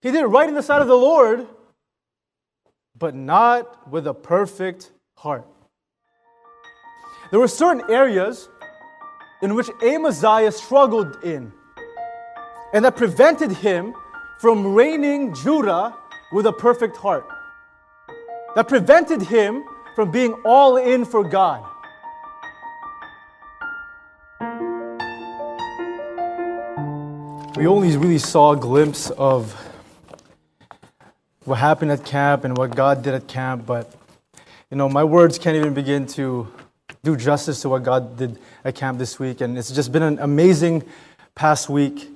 He did right in the sight of the Lord, but not with a perfect heart. There were certain areas in which Amaziah struggled in, and that prevented him from reigning Judah with a perfect heart. That prevented him from being all in for God. We only really saw a glimpse of what happened at camp and what God did at camp, but you know, my words can't even begin to do justice to what God did at camp this week. And it's just been an amazing past week.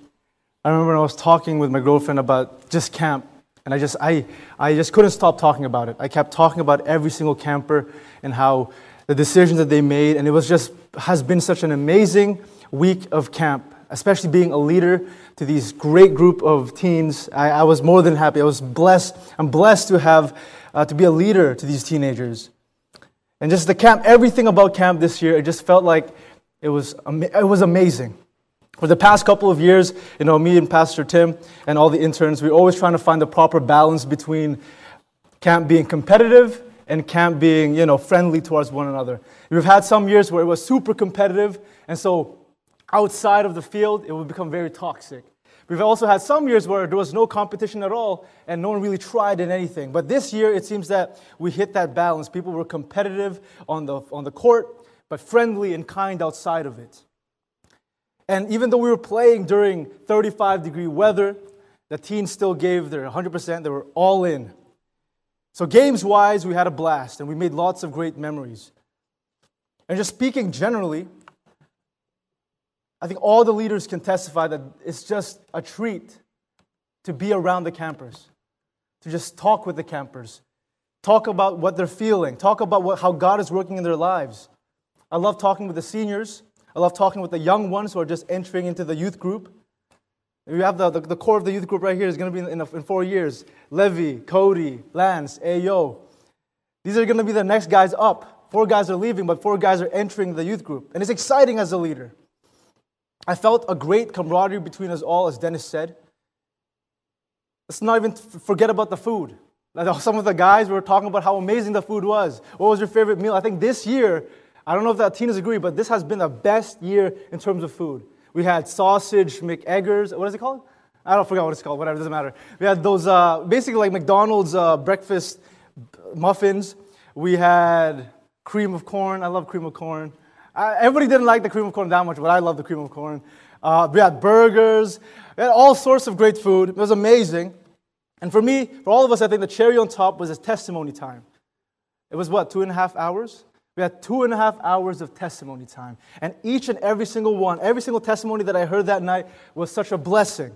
I remember when I was talking with my girlfriend about just camp, and I just, I, I just couldn't stop talking about it. I kept talking about every single camper and how the decisions that they made, and it was just, has been such an amazing week of camp especially being a leader to these great group of teens. I, I was more than happy. I was blessed. I'm blessed to have uh, to be a leader to these teenagers. And just the camp, everything about camp this year, it just felt like it was, it was amazing. For the past couple of years, you know, me and Pastor Tim and all the interns, we're always trying to find the proper balance between camp being competitive and camp being, you know, friendly towards one another. We've had some years where it was super competitive, and so outside of the field, it would become very toxic. We've also had some years where there was no competition at all and no one really tried in anything. But this year, it seems that we hit that balance. People were competitive on the, on the court, but friendly and kind outside of it. And even though we were playing during 35 degree weather, the teams still gave their 100%. They were all in. So, games wise, we had a blast and we made lots of great memories. And just speaking generally, I think all the leaders can testify that it's just a treat to be around the campers, to just talk with the campers, talk about what they're feeling, talk about what, how God is working in their lives. I love talking with the seniors. I love talking with the young ones who are just entering into the youth group. We have the, the, the core of the youth group right here is going to be in, in, in four years. Levy, Cody, Lance, Ayo. These are going to be the next guys up. Four guys are leaving, but four guys are entering the youth group. And it's exciting as a leader. I felt a great camaraderie between us all, as Dennis said. Let's not even forget about the food. Some of the guys were talking about how amazing the food was. What was your favorite meal? I think this year, I don't know if the teenagers agree, but this has been the best year in terms of food. We had sausage McEggers. What is it called? I don't forget what it's called. Whatever, doesn't matter. We had those uh, basically like McDonald's uh, breakfast muffins. We had cream of corn. I love cream of corn. Everybody didn't like the cream of corn that much, but I love the cream of corn. Uh, we had burgers, we had all sorts of great food. It was amazing. And for me, for all of us, I think the cherry on top was a testimony time. It was what, two and a half hours? We had two and a half hours of testimony time. And each and every single one, every single testimony that I heard that night was such a blessing.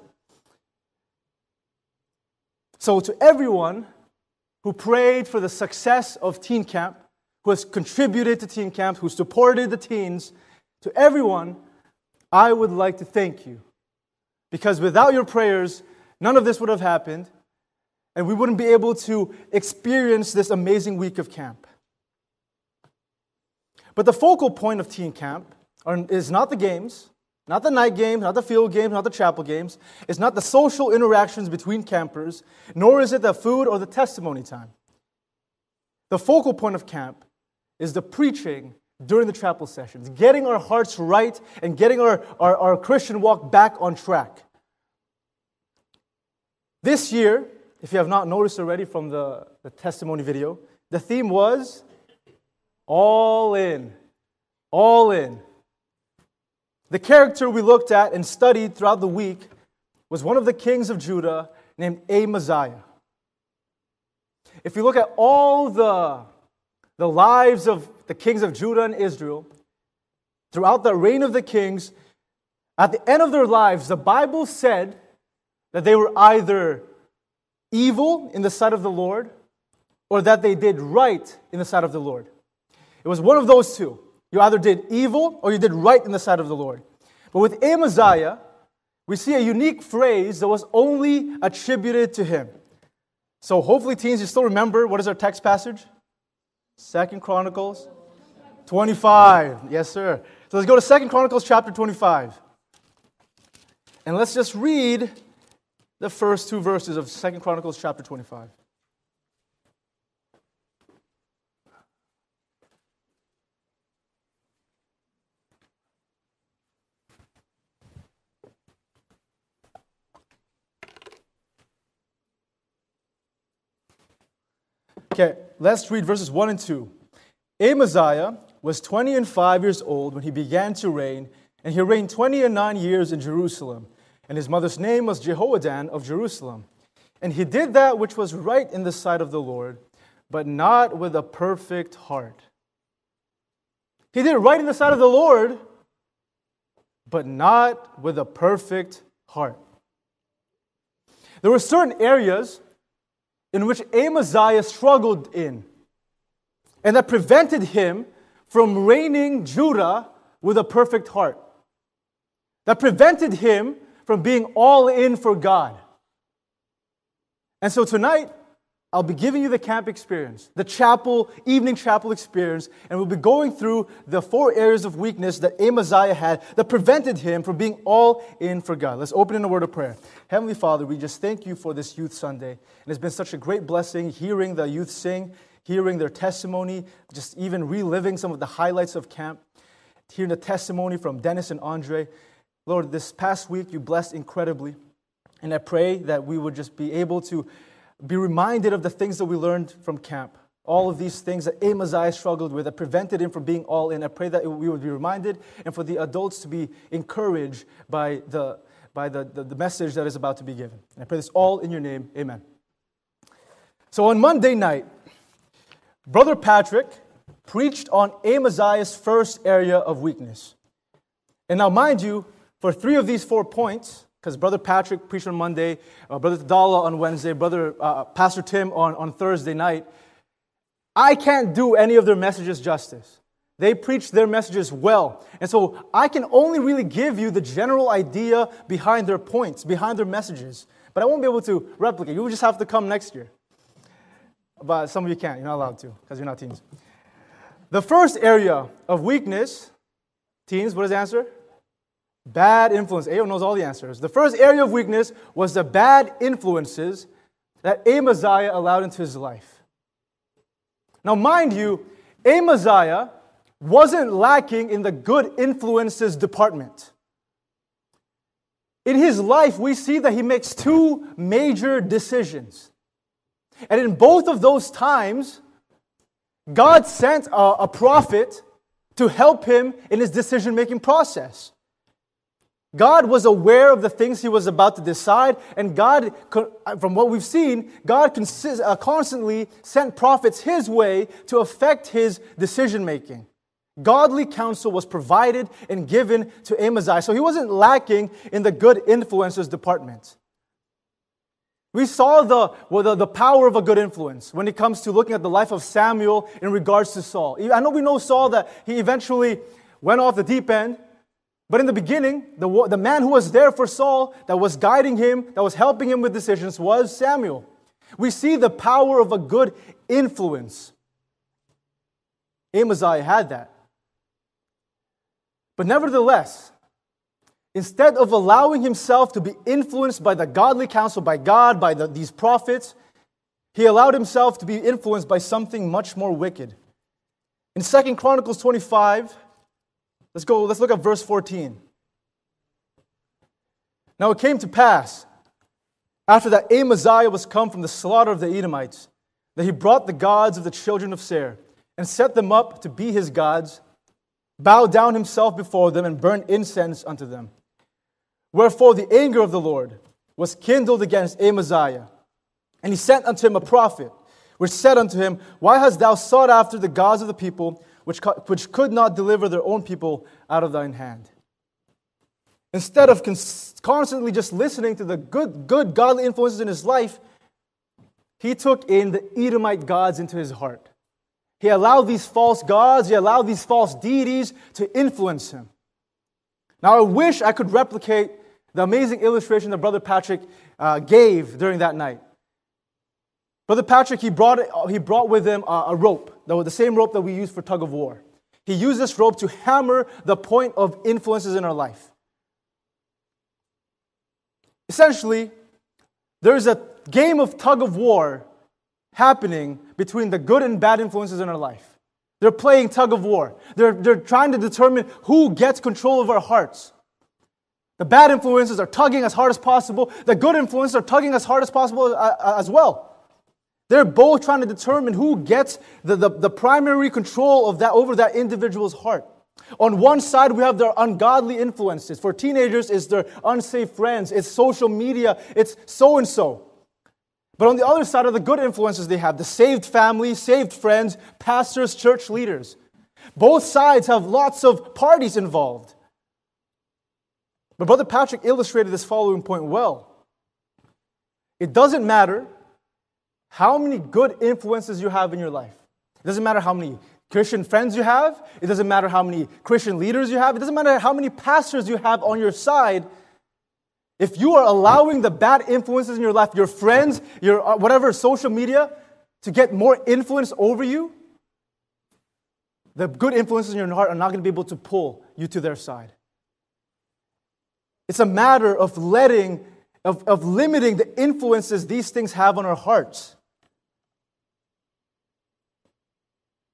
So, to everyone who prayed for the success of Teen Camp, who has contributed to teen camps, who supported the teens, to everyone, I would like to thank you. Because without your prayers, none of this would have happened, and we wouldn't be able to experience this amazing week of camp. But the focal point of teen camp is not the games, not the night games, not the field games, not the chapel games. It's not the social interactions between campers, nor is it the food or the testimony time. The focal point of camp is the preaching during the chapel sessions, getting our hearts right and getting our, our, our Christian walk back on track. This year, if you have not noticed already from the, the testimony video, the theme was all in. All in. The character we looked at and studied throughout the week was one of the kings of Judah named Amaziah. If you look at all the the lives of the kings of Judah and Israel, throughout the reign of the kings, at the end of their lives, the Bible said that they were either evil in the sight of the Lord or that they did right in the sight of the Lord. It was one of those two. You either did evil or you did right in the sight of the Lord. But with Amaziah, we see a unique phrase that was only attributed to him. So hopefully, teens, you still remember what is our text passage? Second Chronicles 25. Yes, sir. So let's go to Second Chronicles chapter 25. And let's just read the first two verses of Second Chronicles chapter 25. Okay, let's read verses 1 and 2. Amaziah was 20 and 5 years old when he began to reign, and he reigned 20 and 9 years in Jerusalem. And his mother's name was Jehoaddan of Jerusalem. And he did that which was right in the sight of the Lord, but not with a perfect heart. He did right in the sight of the Lord, but not with a perfect heart. There were certain areas in which Amaziah struggled in, and that prevented him from reigning Judah with a perfect heart. That prevented him from being all in for God. And so tonight, I'll be giving you the camp experience, the chapel, evening chapel experience, and we'll be going through the four areas of weakness that Amaziah had that prevented him from being all in for God. Let's open in a word of prayer. Heavenly Father, we just thank you for this Youth Sunday. And it's been such a great blessing hearing the youth sing, hearing their testimony, just even reliving some of the highlights of camp, hearing the testimony from Dennis and Andre. Lord, this past week you blessed incredibly. And I pray that we would just be able to be reminded of the things that we learned from camp. All of these things that Amaziah struggled with that prevented him from being all in. I pray that we would be reminded and for the adults to be encouraged by the, by the, the, the message that is about to be given. And I pray this all in your name. Amen. So on Monday night, Brother Patrick preached on Amaziah's first area of weakness. And now, mind you, for three of these four points, because Brother Patrick preached on Monday, uh, Brother Tadala on Wednesday, Brother uh, Pastor Tim on, on Thursday night. I can't do any of their messages justice. They preach their messages well. And so I can only really give you the general idea behind their points, behind their messages. But I won't be able to replicate. You will just have to come next year. But some of you can't. You're not allowed to because you're not teens. The first area of weakness, teens, what is the answer? Bad influence. Ayo knows all the answers. The first area of weakness was the bad influences that Amaziah allowed into his life. Now, mind you, Amaziah wasn't lacking in the good influences department. In his life, we see that he makes two major decisions. And in both of those times, God sent a, a prophet to help him in his decision making process. God was aware of the things he was about to decide, and God, from what we've seen, God uh, constantly sent prophets his way to affect his decision making. Godly counsel was provided and given to Amaziah, so he wasn't lacking in the good influences department. We saw the, well, the, the power of a good influence when it comes to looking at the life of Samuel in regards to Saul. I know we know Saul that he eventually went off the deep end, but in the beginning, the, the man who was there for Saul, that was guiding him, that was helping him with decisions, was Samuel. We see the power of a good influence. Amaziah had that. But nevertheless, instead of allowing himself to be influenced by the godly counsel, by God, by the, these prophets, he allowed himself to be influenced by something much more wicked. In Second Chronicles 25, Let's go, let's look at verse 14. Now it came to pass, after that Amaziah was come from the slaughter of the Edomites, that he brought the gods of the children of Seir and set them up to be his gods, bowed down himself before them, and burned incense unto them. Wherefore the anger of the Lord was kindled against Amaziah, and he sent unto him a prophet, which said unto him, Why hast thou sought after the gods of the people? Which, which could not deliver their own people out of thine hand. Instead of constantly just listening to the good, good godly influences in his life, he took in the Edomite gods into his heart. He allowed these false gods, he allowed these false deities to influence him. Now, I wish I could replicate the amazing illustration that Brother Patrick uh, gave during that night. Brother Patrick, he brought, he brought with him a, a rope, the same rope that we use for tug of war. He used this rope to hammer the point of influences in our life. Essentially, there's a game of tug of war happening between the good and bad influences in our life. They're playing tug of war. They're, they're trying to determine who gets control of our hearts. The bad influences are tugging as hard as possible. The good influences are tugging as hard as possible uh, uh, as well. They're both trying to determine who gets the, the, the, primary control of that over that individual's heart. On one side, we have their ungodly influences. For teenagers, it's their unsafe friends, it's social media, it's so and so. But on the other side are the good influences they have the saved family, saved friends, pastors, church leaders. Both sides have lots of parties involved. But Brother Patrick illustrated this following point well. It doesn't matter how many good influences you have in your life. It doesn't matter how many Christian friends you have. It doesn't matter how many Christian leaders you have. It doesn't matter how many pastors you have on your side. If you are allowing the bad influences in your life, your friends, your uh, whatever social media, to get more influence over you, the good influences in your heart are not going to be able to pull you to their side. It's a matter of letting, of, of limiting the influences these things have on our hearts.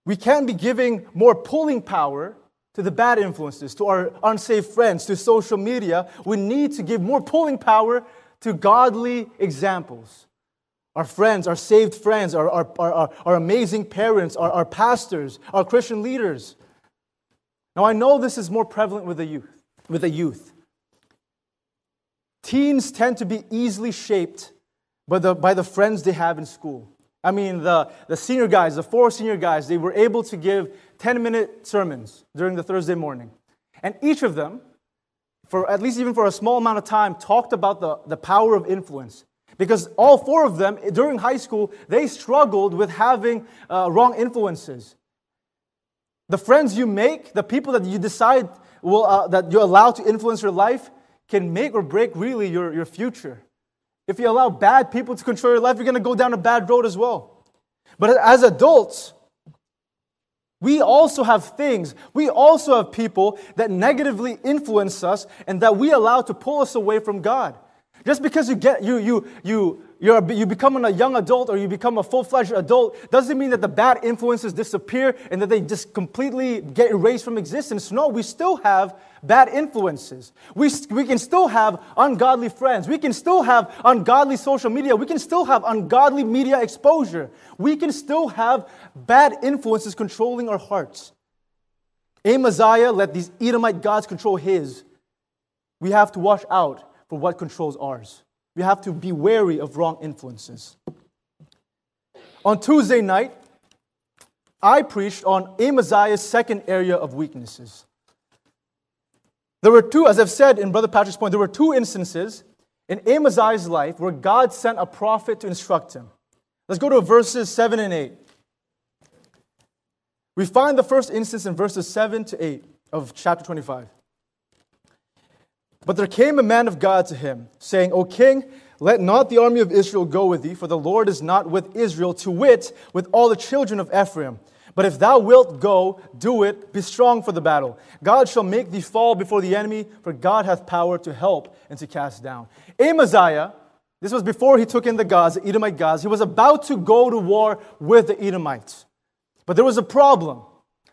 We can't be giving more pulling power to the bad influences, to our unsafe friends, to social media. We need to give more pulling power to godly examples. Our friends, our saved friends, our, our, our, our amazing parents, our, our pastors, our Christian leaders. Now, I know this is more prevalent with the youth. With the youth. Teens tend to be easily shaped by the, by the friends they have in school. I mean, the, the senior guys, the four senior guys, they were able to give 10 minute sermons during the Thursday morning. And each of them, for at least even for a small amount of time, talked about the, the power of influence. Because all four of them, during high school, they struggled with having uh, wrong influences. The friends you make, the people that you decide will, uh, that you allow to influence your life, can make or break really your, your future. If you allow bad people to control your life, you're going to go down a bad road as well. But as adults, we also have things, we also have people that negatively influence us and that we allow to pull us away from God. Just because you get you you you you're, you become a young adult or you become a full-fledged adult doesn't mean that the bad influences disappear and that they just completely get erased from existence. No, we still have bad influences. We, we can still have ungodly friends. We can still have ungodly social media. We can still have ungodly media exposure. We can still have bad influences controlling our hearts. Amaziah let these Edomite gods control his. We have to watch out for what controls ours. We have to be wary of wrong influences. On Tuesday night, I preached on Amaziah's second area of weaknesses. There were two, as I've said in Brother Patrick's point, there were two instances in Amaziah's life where God sent a prophet to instruct him. Let's go to verses 7 and 8. We find the first instance in verses 7 to 8 of chapter 25. But there came a man of God to him, saying, O king, let not the army of Israel go with thee, for the Lord is not with Israel, to wit, with all the children of Ephraim. But if thou wilt go, do it, be strong for the battle. God shall make thee fall before the enemy, for God hath power to help and to cast down. Amaziah, this was before he took in the gods, the Edomite gods, he was about to go to war with the Edomites. But there was a problem.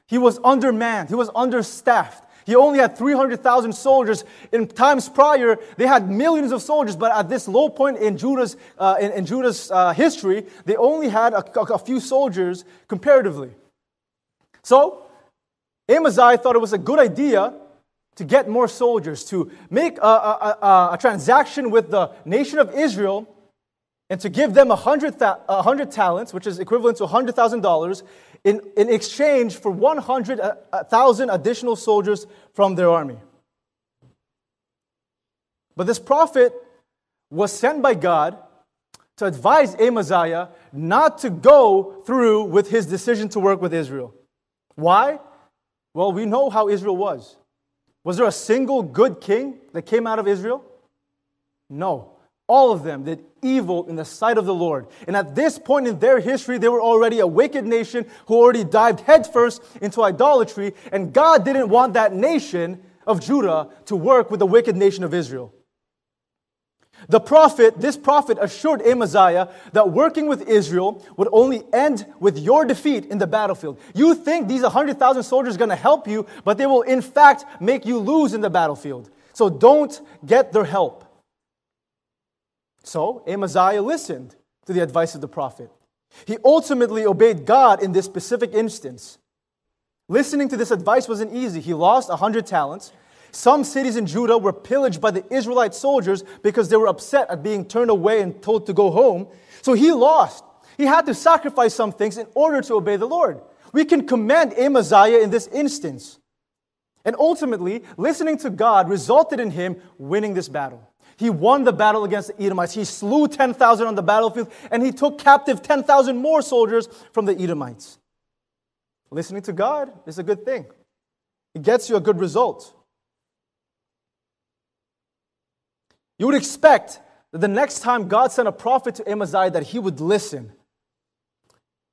He was undermanned, he was understaffed. He only had 300,000 soldiers. In times prior, they had millions of soldiers, but at this low point in Judah's, uh, in, in, Judah's uh, history, they only had a, a, few soldiers comparatively. So, Amaziah thought it was a good idea to get more soldiers, to make a, a, a transaction with the nation of Israel and to give them 100, 100 talents, which is equivalent to $100,000, in, in exchange for 100,000 additional soldiers from their army. But this prophet was sent by God to advise Amaziah not to go through with his decision to work with Israel. Why? Well, we know how Israel was. Was there a single good king that came out of Israel? No. All of them did evil in the sight of the Lord. And at this point in their history, they were already a wicked nation who already dived headfirst into idolatry. And God didn't want that nation of Judah to work with the wicked nation of Israel. The prophet, this prophet assured Amaziah that working with Israel would only end with your defeat in the battlefield. You think these 100,000 soldiers are going to help you, but they will in fact make you lose in the battlefield. So don't get their help. So Amaziah listened to the advice of the prophet. He ultimately obeyed God in this specific instance. Listening to this advice wasn't easy. He lost 100 talents. Some cities in Judah were pillaged by the Israelite soldiers because they were upset at being turned away and told to go home. So he lost. He had to sacrifice some things in order to obey the Lord. We can commend Amaziah in this instance. And ultimately, listening to God resulted in him winning this battle. He won the battle against the Edomites. He slew 10,000 on the battlefield, and he took captive 10,000 more soldiers from the Edomites. Listening to God is a good thing, it gets you a good result. You would expect that the next time God sent a prophet to Amaziah that he would listen.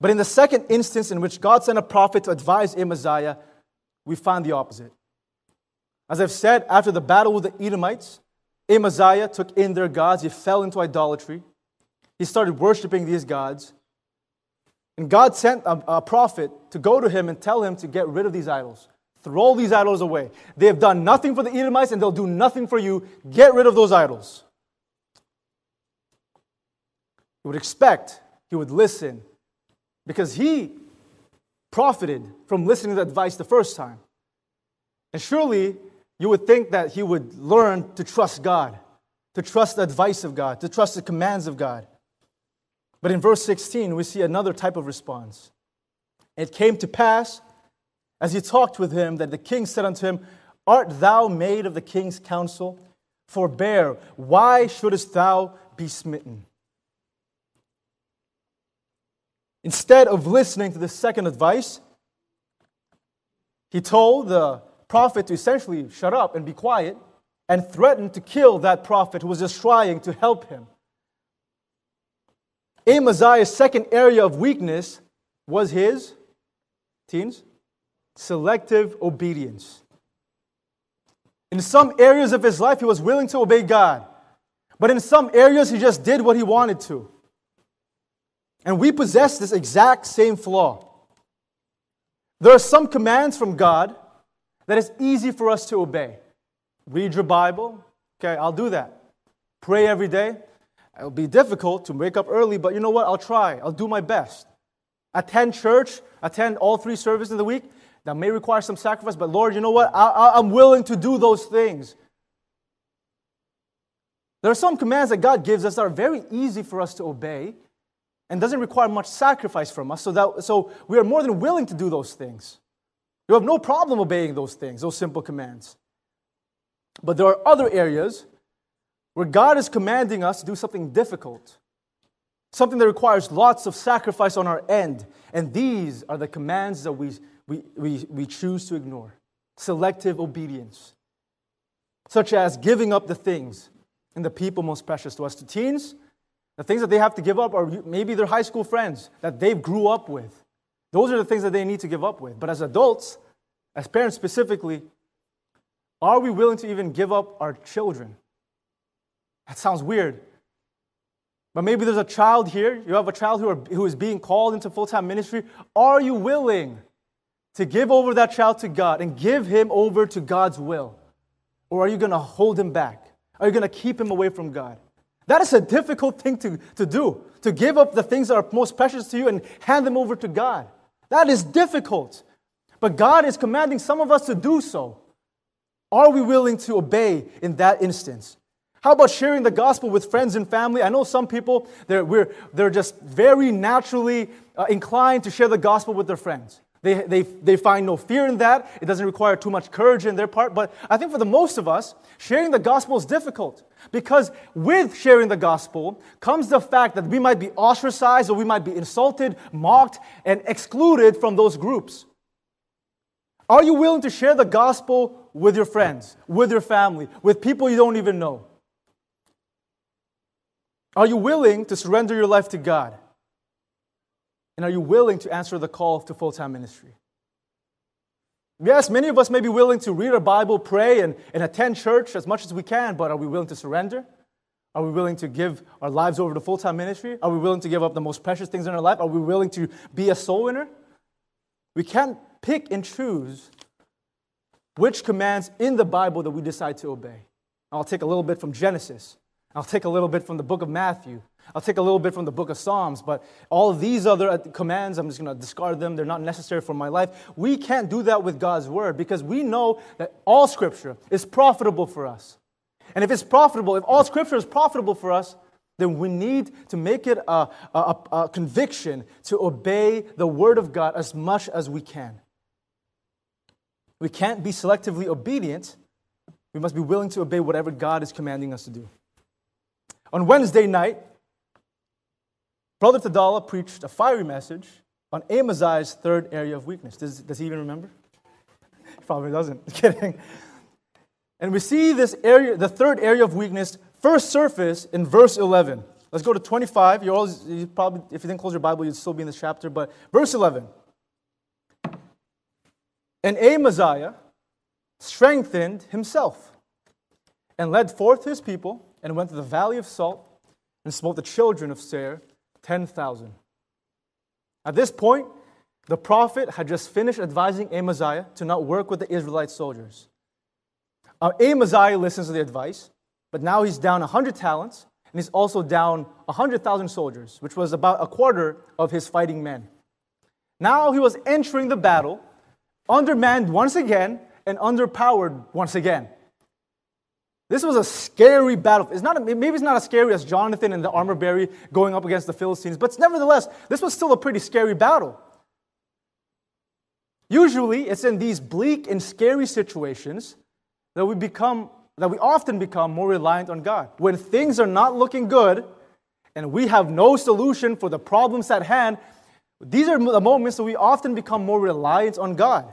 But in the second instance in which God sent a prophet to advise Amaziah, we find the opposite. As I've said, after the battle with the Edomites, Amaziah took in their gods. He fell into idolatry. He started worshiping these gods. And God sent a, a, prophet to go to him and tell him to get rid of these idols. Throw these idols away. They have done nothing for the Edomites and they'll do nothing for you. Get rid of those idols. You would expect he would listen because he profited from listening to the advice the first time. And surely you would think that he would learn to trust God, to trust the advice of God, to trust the commands of God. But in verse 16, we see another type of response. It came to pass as he talked with him, that the king said unto him, Art thou made of the king's counsel? Forbear, why shouldest thou be smitten? Instead of listening to the second advice, he told the prophet to essentially shut up and be quiet and threatened to kill that prophet who was just trying to help him. Amaziah's second area of weakness was his, teens, selective obedience. In some areas of his life, he was willing to obey God. But in some areas, he just did what he wanted to. And we possess this exact same flaw. There are some commands from God that is easy for us to obey. Read your Bible. Okay, I'll do that. Pray every day. It'll be difficult to wake up early, but you know what? I'll try. I'll do my best. Attend church, attend all three services of the week. That may require some sacrifice, but Lord, you know what? I, am willing to do those things. There are some commands that God gives us that are very easy for us to obey and doesn't require much sacrifice from us, so, that, so we are more than willing to do those things. You have no problem obeying those things, those simple commands. But there are other areas where God is commanding us to do something difficult, something that requires lots of sacrifice on our end. And these are the commands that we we, we, we choose to ignore. Selective obedience, such as giving up the things and the people most precious to us. To teens, the things that they have to give up are maybe their high school friends that they grew up with. Those are the things that they need to give up with. But as adults, as parents specifically, are we willing to even give up our children? That sounds weird. But maybe there's a child here. You have a child who, are, who is being called into full time ministry. Are you willing to give over that child to God and give him over to God's will? Or are you going to hold him back? Are you going to keep him away from God? That is a difficult thing to, to do, to give up the things that are most precious to you and hand them over to God. That is difficult. But God is commanding some of us to do so. Are we willing to obey in that instance? How about sharing the gospel with friends and family? I know some people, they're, we're, they're just very naturally uh, inclined to share the gospel with their friends. They, they, they find no fear in that. It doesn't require too much courage in their part. But I think for the most of us, sharing the gospel is difficult because with sharing the gospel comes the fact that we might be ostracized or we might be insulted, mocked, and excluded from those groups. Are you willing to share the gospel with your friends, with your family, with people you don't even know? Are you willing to surrender your life to God? And are you willing to answer the call to full time ministry? Yes, many of us may be willing to read our Bible, pray, and, and attend church as much as we can, but are we willing to surrender? Are we willing to give our lives over to full time ministry? Are we willing to give up the most precious things in our life? Are we willing to be a soul winner? We can't pick and choose which commands in the Bible that we decide to obey. I'll take a little bit from Genesis. I'll take a little bit from the book of Matthew. I'll take a little bit from the book of Psalms, but all these other uh, commands, I'm just going to discard them. They're not necessary for my life. We can't do that with God's word because we know that all scripture is profitable for us. And if it's profitable, if all scripture is profitable for us, then we need to make it a, a, a conviction to obey the word of God as much as we can. We can't be selectively obedient. We must be willing to obey whatever God is commanding us to do. On Wednesday night, Brother Tadala preached a fiery message on Amaziah's third area of weakness. Does, does he even remember? he probably doesn't. kidding. And we see this area, the third area of weakness, first surface in verse 11. Let's go to 25. You're always, you probably, if you didn't close your Bible, you'd still be in this chapter. But verse 11. And Amaziah strengthened himself and led forth his people and went to the valley of Salt and smote the children of Seir 10,000. At this point, the prophet had just finished advising Amaziah to not work with the Israelite soldiers. Uh, Amaziah listens to the advice, but now he's down 100 talents, and he's also down 100,000 soldiers, which was about a quarter of his fighting men. Now he was entering the battle, undermanned once again, and underpowered once again. This was a scary battle. It's not, maybe it's not as scary as Jonathan and the armor bearer going up against the Philistines, but nevertheless, this was still a pretty scary battle. Usually, it's in these bleak and scary situations that we become, that we often become more reliant on God. When things are not looking good and we have no solution for the problems at hand, these are the moments that we often become more reliant on God.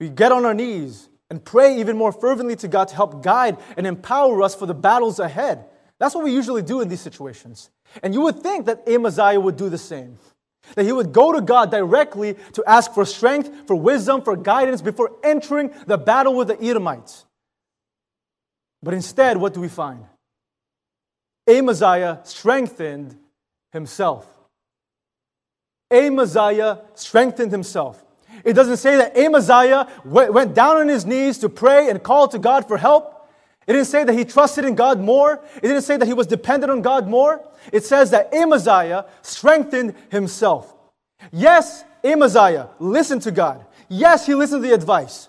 We get on our knees and pray even more fervently to God to help guide and empower us for the battles ahead. That's what we usually do in these situations. And you would think that Amaziah would do the same. That he would go to God directly to ask for strength, for wisdom, for guidance before entering the battle with the Edomites. But instead, what do we find? Amaziah strengthened himself. Amaziah strengthened himself. It doesn't say that Amaziah went down on his knees to pray and call to God for help. It didn't say that he trusted in God more. It didn't say that he was dependent on God more. It says that Amaziah strengthened himself. Yes, Amaziah listened to God. Yes, he listened to the advice.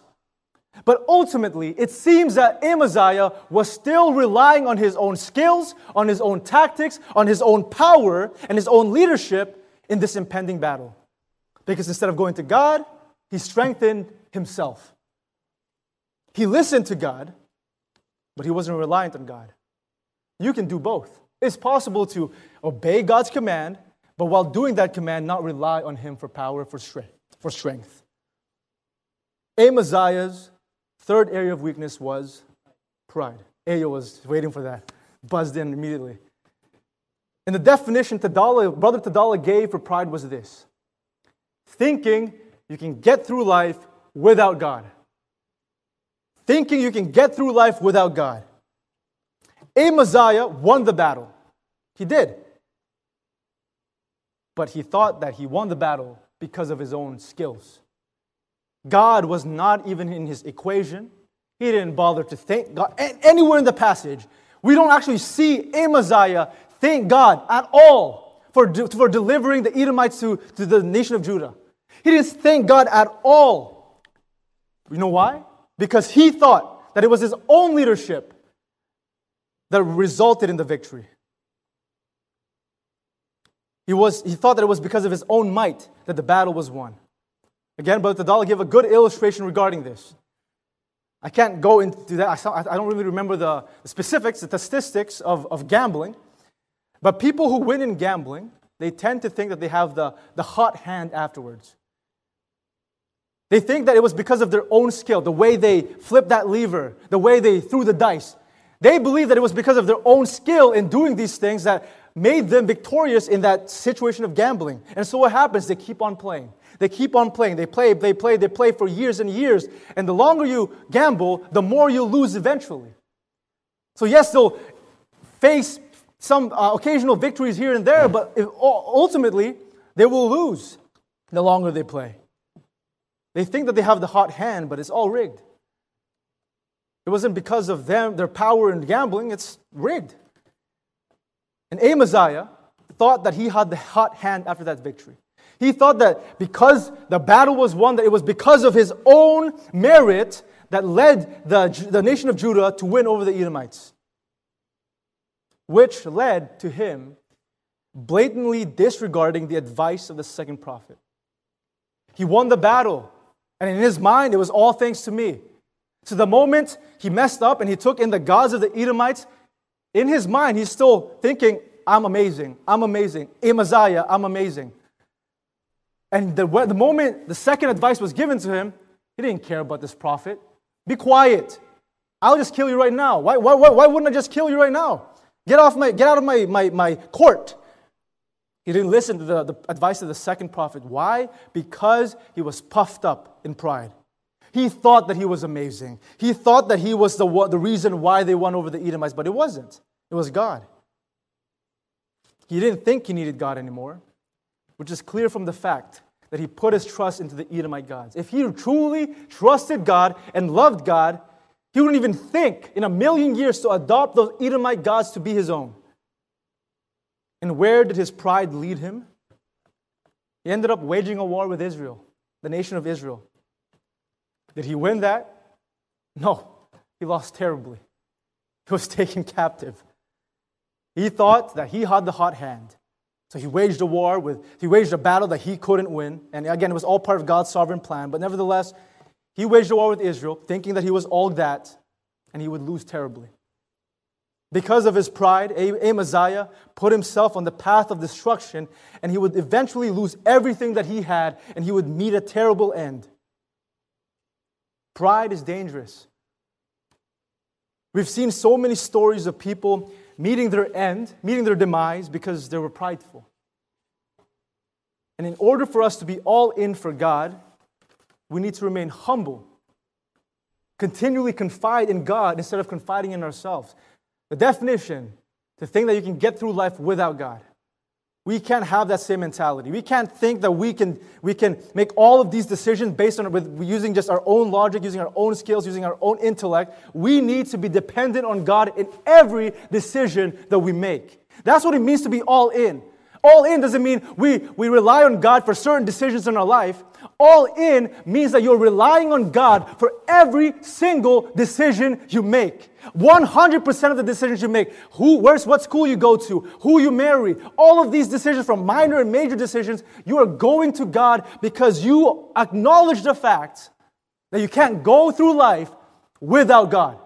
But ultimately, it seems that Amaziah was still relying on his own skills, on his own tactics, on his own power, and his own leadership in this impending battle. Because instead of going to God, he strengthened himself. He listened to God, but he wasn't reliant on God. You can do both. It's possible to obey God's command, but while doing that command, not rely on Him for power, for strength. For strength. Amaziah's third area of weakness was pride. Ayo was waiting for that, buzzed in immediately. And the definition Tadala, Brother Tadala gave for pride was this thinking you can get through life without God. Thinking you can get through life without God. Amaziah won the battle. He did. But he thought that he won the battle because of his own skills. God was not even in his equation. He didn't bother to thank God. Anywhere in the passage, we don't actually see Amaziah thank God at all for, for delivering the Edomites to, to the nation of Judah. He didn't thank God at all. You know why? Because he thought that it was his own leadership that resulted in the victory. He, was, he thought that it was because of his own might that the battle was won. Again, Brother Tadala gave a good illustration regarding this. I can't go into that. I don't really remember the specifics, the statistics of, of gambling. But people who win in gambling, they tend to think that they have the, the hot hand afterwards. They think that it was because of their own skill, the way they flipped that lever, the way they threw the dice. They believe that it was because of their own skill in doing these things that made them victorious in that situation of gambling. And so what happens? They keep on playing. They keep on playing. They play, they play, they play for years and years. And the longer you gamble, the more you lose eventually. So, yes, they'll face some uh, occasional victories here and there, but ultimately, they will lose the longer they play. They think that they have the hot hand, but it's all rigged. It wasn't because of them, their power in gambling, it's rigged. And Amaziah thought that he had the hot hand after that victory. He thought that because the battle was won, that it was because of his own merit that led the, the nation of Judah to win over the Edomites, which led to him blatantly disregarding the advice of the second prophet. He won the battle, and in his mind, it was all thanks to me. So the moment he messed up and he took in the gods of the Edomites, in his mind, he's still thinking, I'm amazing, I'm amazing. Amaziah, I'm amazing. And the, the moment the second advice was given to him, he didn't care about this prophet. Be quiet. I'll just kill you right now. Why, why, why, why wouldn't I just kill you right now? Get, off my, get out of my, my, my court. He didn't listen to the, the advice of the second prophet. Why? Because he was puffed up in pride. He thought that he was amazing. He thought that he was the, the reason why they won over the Edomites, but it wasn't. It was God. He didn't think he needed God anymore, which is clear from the fact that he put his trust into the Edomite gods. If he truly trusted God and loved God, he wouldn't even think in a million years to adopt those Edomite gods to be his own. And where did his pride lead him? He ended up waging a war with Israel, the nation of Israel. Did he win that? No, he lost terribly. He was taken captive. He thought that he had the hot hand. So he waged a war with, he waged a battle that he couldn't win. And again, it was all part of God's sovereign plan. But nevertheless, he waged a war with Israel, thinking that he was all that, and he would lose terribly. Because of his pride, Amaziah put himself on the path of destruction, and he would eventually lose everything that he had, and he would meet a terrible end. Pride is dangerous. We've seen so many stories of people meeting their end, meeting their demise because they were prideful. And in order for us to be all in for God, we need to remain humble, continually confide in God instead of confiding in ourselves. The definition, the thing that you can get through life without God. We can't have that same mentality. We can't think that we can, we can make all of these decisions based on with, using just our own logic, using our own skills, using our own intellect. We need to be dependent on God in every decision that we make. That's what it means to be all in. All in doesn't mean we, we rely on God for certain decisions in our life. All in means that you're relying on God for every single decision you make. 100% of the decisions you make, who, where's, what school you go to, who you marry, all of these decisions from minor and major decisions, you are going to God because you acknowledge the fact that you can't go through life without God.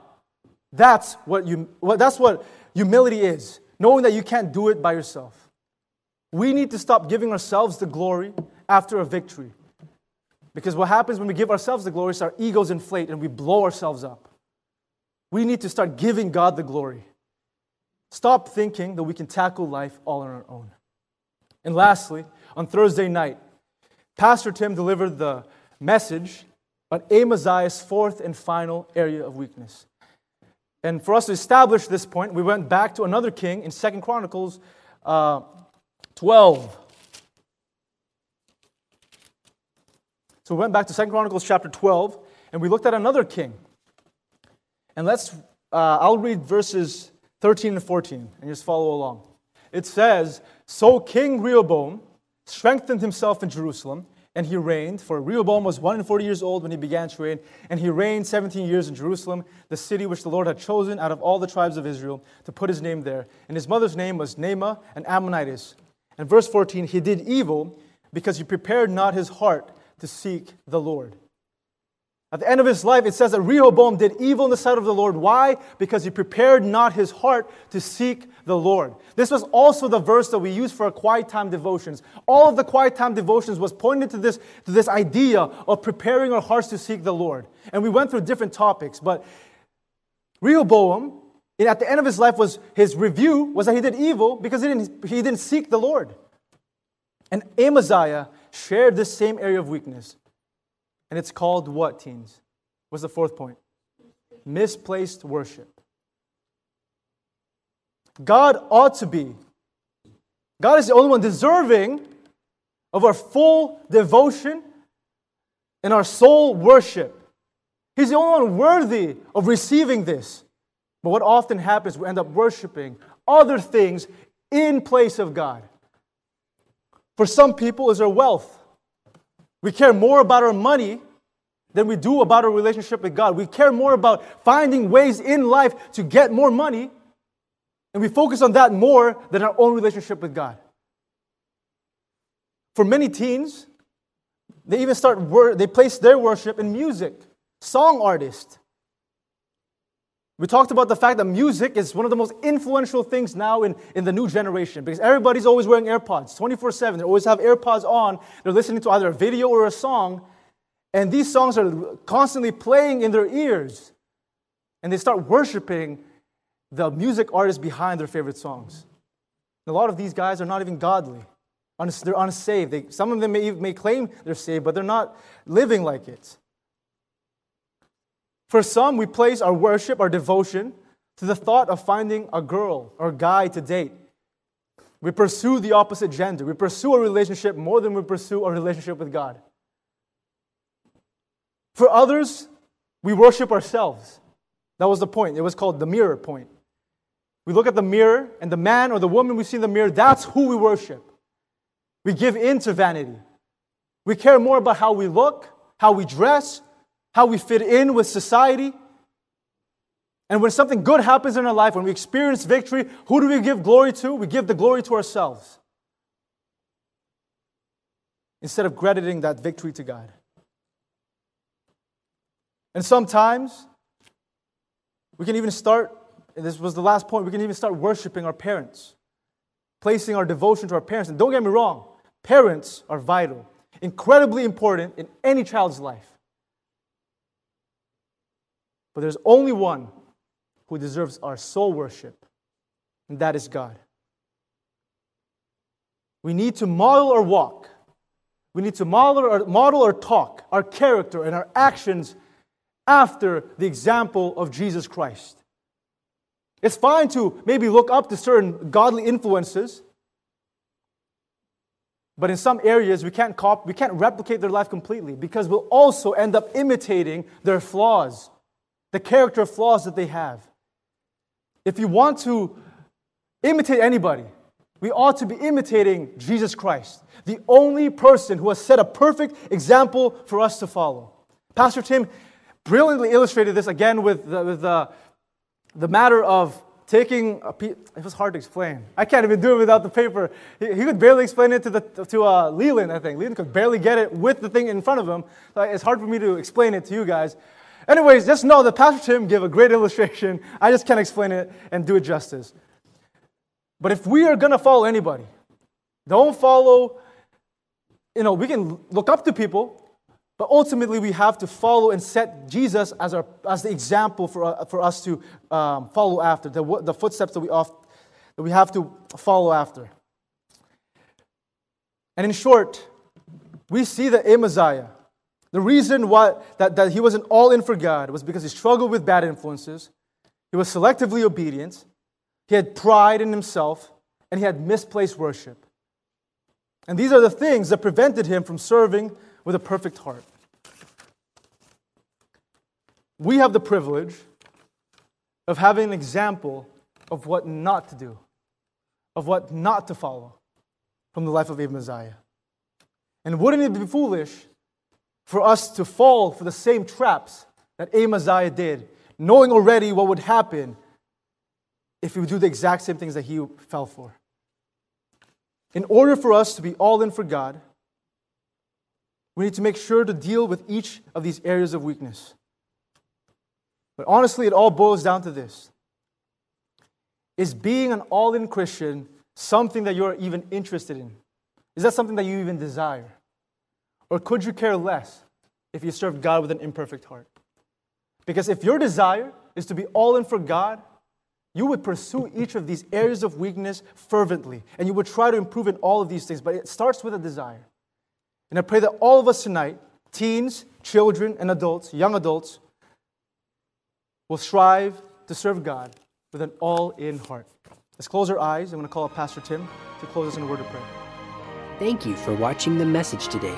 That's what, you, well, that's what humility is, knowing that you can't do it by yourself. We need to stop giving ourselves the glory after a victory. Because what happens when we give ourselves the glory is our egos inflate and we blow ourselves up. We need to start giving God the glory. Stop thinking that we can tackle life all on our own. And lastly, on Thursday night, Pastor Tim delivered the message on Amaziah's fourth and final area of weakness. And for us to establish this point, we went back to another king in Second Chronicles uh, 12. So we went back to Second Chronicles chapter 12, and we looked at another king. And let's, uh, I'll read verses 13 and 14, and just follow along. It says, So King Rehoboam strengthened himself in Jerusalem, and he reigned, for Rehoboam was 140 years old when he began to reign, and he reigned 17 years in Jerusalem, the city which the Lord had chosen out of all the tribes of Israel to put his name there. And his mother's name was Naamah, an Ammonitess. And verse 14, he did evil because he prepared not his heart to seek the Lord. At the end of his life, it says that Rehoboam did evil in the sight of the Lord. Why? Because he prepared not his heart to seek the Lord. This was also the verse that we use for our quiet time devotions. All of the quiet time devotions was pointed to this, to this idea of preparing our hearts to seek the Lord. And we went through different topics, but Rehoboam and at the end of his life was his review was that he did evil because he didn't, he didn't seek the Lord. And Amaziah shared this same area of weakness. And it's called what, teens? What's the fourth point? Misplaced worship. God ought to be. God is the only one deserving of our full devotion and our sole worship. He's the only one worthy of receiving this. But what often happens, we end up worshiping other things in place of God. For some people, is our wealth. We care more about our money than we do about our relationship with God. We care more about finding ways in life to get more money, and we focus on that more than our own relationship with God. For many teens, they even start wor- they place their worship in music, song artists. We talked about the fact that music is one of the most influential things now in, in the new generation because everybody's always wearing AirPods 24 7. They always have AirPods on. They're listening to either a video or a song, and these songs are constantly playing in their ears. And they start worshiping the music artists behind their favorite songs. And a lot of these guys are not even godly. They're unsaved. They, some of them may, may claim they're saved, but they're not living like it. For some, we place our worship, our devotion, to the thought of finding a girl or guy to date. We pursue the opposite gender. We pursue a relationship more than we pursue a relationship with God. For others, we worship ourselves. That was the point. It was called the mirror point. We look at the mirror, and the man or the woman we see in the mirror, that's who we worship. We give in to vanity. We care more about how we look, how we dress, how we fit in with society. And when something good happens in our life, when we experience victory, who do we give glory to? We give the glory to ourselves instead of crediting that victory to God. And sometimes we can even start, this was the last point, we can even start worshiping our parents, placing our devotion to our parents. And don't get me wrong, Parents are vital, incredibly important in any child's life. But there's only one who deserves our sole worship, and that is God. We need to model our walk. We need to model our, model our talk, our character, and our actions after the example of Jesus Christ. It's fine to maybe look up to certain godly influences but in some areas, we can't, cop- we can't replicate their life completely because we'll also end up imitating their flaws, the character flaws that they have. If you want to imitate anybody, we ought to be imitating Jesus Christ, the only person who has set a perfect example for us to follow. Pastor Tim brilliantly illustrated this again with the, with the, the matter of taking a piece, it was hard to explain. I can't even do it without the paper. He, he could barely explain it to, the, to uh, Leland, I think. Leland could barely get it with the thing in front of him. So it's hard for me to explain it to you guys. Anyways, just know that Pastor Tim gave a great illustration. I just can't explain it and do it justice. But if we are going to follow anybody, don't follow, you know, we can look up to people, but ultimately, we have to follow and set Jesus as, our, as the example for, uh, for us to um, follow after, the, the footsteps that we, off, that we have to follow after. And in short, we see that Amaziah, the reason why that, that he wasn't all in for God was because he struggled with bad influences, he was selectively obedient, he had pride in himself, and he had misplaced worship. And these are the things that prevented him from serving with a perfect heart. We have the privilege of having an example of what not to do, of what not to follow from the life of Amaziah. And wouldn't it be foolish for us to fall for the same traps that Amaziah did, knowing already what would happen if we would do the exact same things that he fell for? In order for us to be all in for God, we need to make sure to deal with each of these areas of weakness. But honestly, it all boils down to this Is being an all in Christian something that you're even interested in? Is that something that you even desire? Or could you care less if you served God with an imperfect heart? Because if your desire is to be all in for God, you would pursue each of these areas of weakness fervently, and you would try to improve in all of these things, but it starts with a desire. And I pray that all of us tonight, teens, children, and adults, young adults, will strive to serve God with an all in heart. Let's close our eyes. I'm going to call up Pastor Tim to close us in a word of prayer. Thank you for watching the message today.